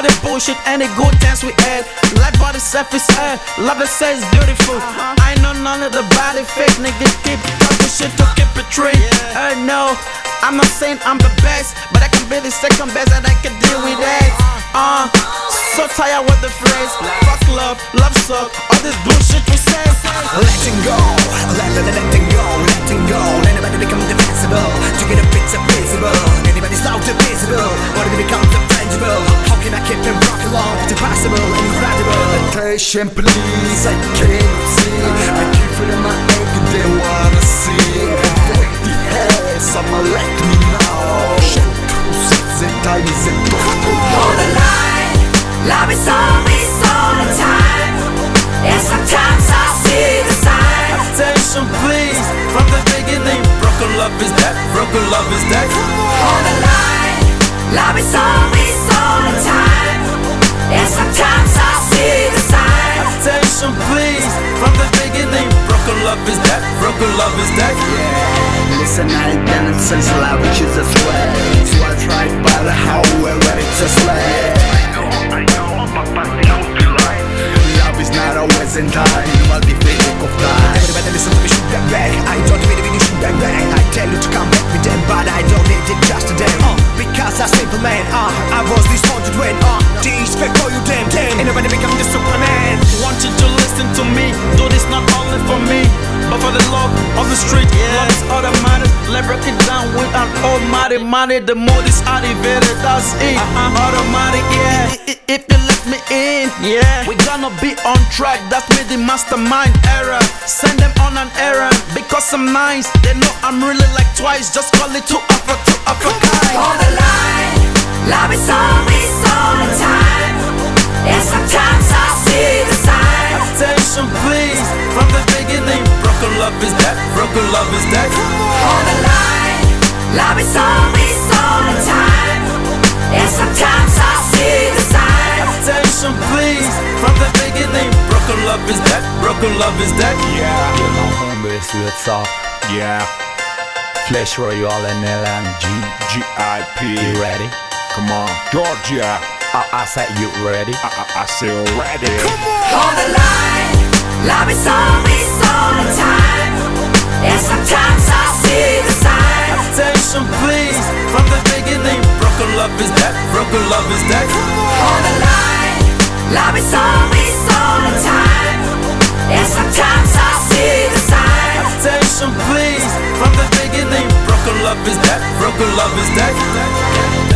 All the bullshit and the good times we had. Life by the surface air. Love that says beautiful. I know none of the body fake niggas keep talking shit to keep it true. Uh, no, I'm not saying I'm the best, but I can be the second best and I can deal with that. Uh, so tired with the phrase. Fuck love, love suck. All this bullshit we say. Letting go, let, let, letting go, letting go. Attention, please, I can't see. I keep feeling my anger, they wanna see. Take the head, someone let me know. Shit, six and time is it. Hold the line, love is always all the time. And sometimes I see the signs. Attention, please. From the beginning, broken love is that. Broken love is that. Hold the line, love is all that. Broken love is that. Listen, I sense love, which is a sweat. So I tried, but how we're ready to slay. The street. Love is all that matters. Let's break it down with an almighty money. The mood is activated. That's it. Automatic, uh-huh. yeah. I- i- If you let me in, yeah. We gonna be on track. That's me, the mastermind era. Send them on an errand because I'm nice. They know I'm really like twice. Just call it two Afro, two Afro Hold the line, love is always all the time. And sometimes I see the signs. Attention, please. From the beginning, broken love is that. Broken love is that. Hold the line, love is always all the time. And sometimes I see the signs. Attention, please. From the beginning, broken love is that. Broken love is that. Yeah, you know, homie, what's up? Yeah, Flash Royale and LMG. G-I-P. You ready? Come on. Georgia. I, I said you ready. I, I, I say ready. Hold the line, love is always all that. Broken love is that. Hold the line, love is always all the time. And sometimes I see the signs. Attention, please. From the beginning, broken love is that. Broken love is that.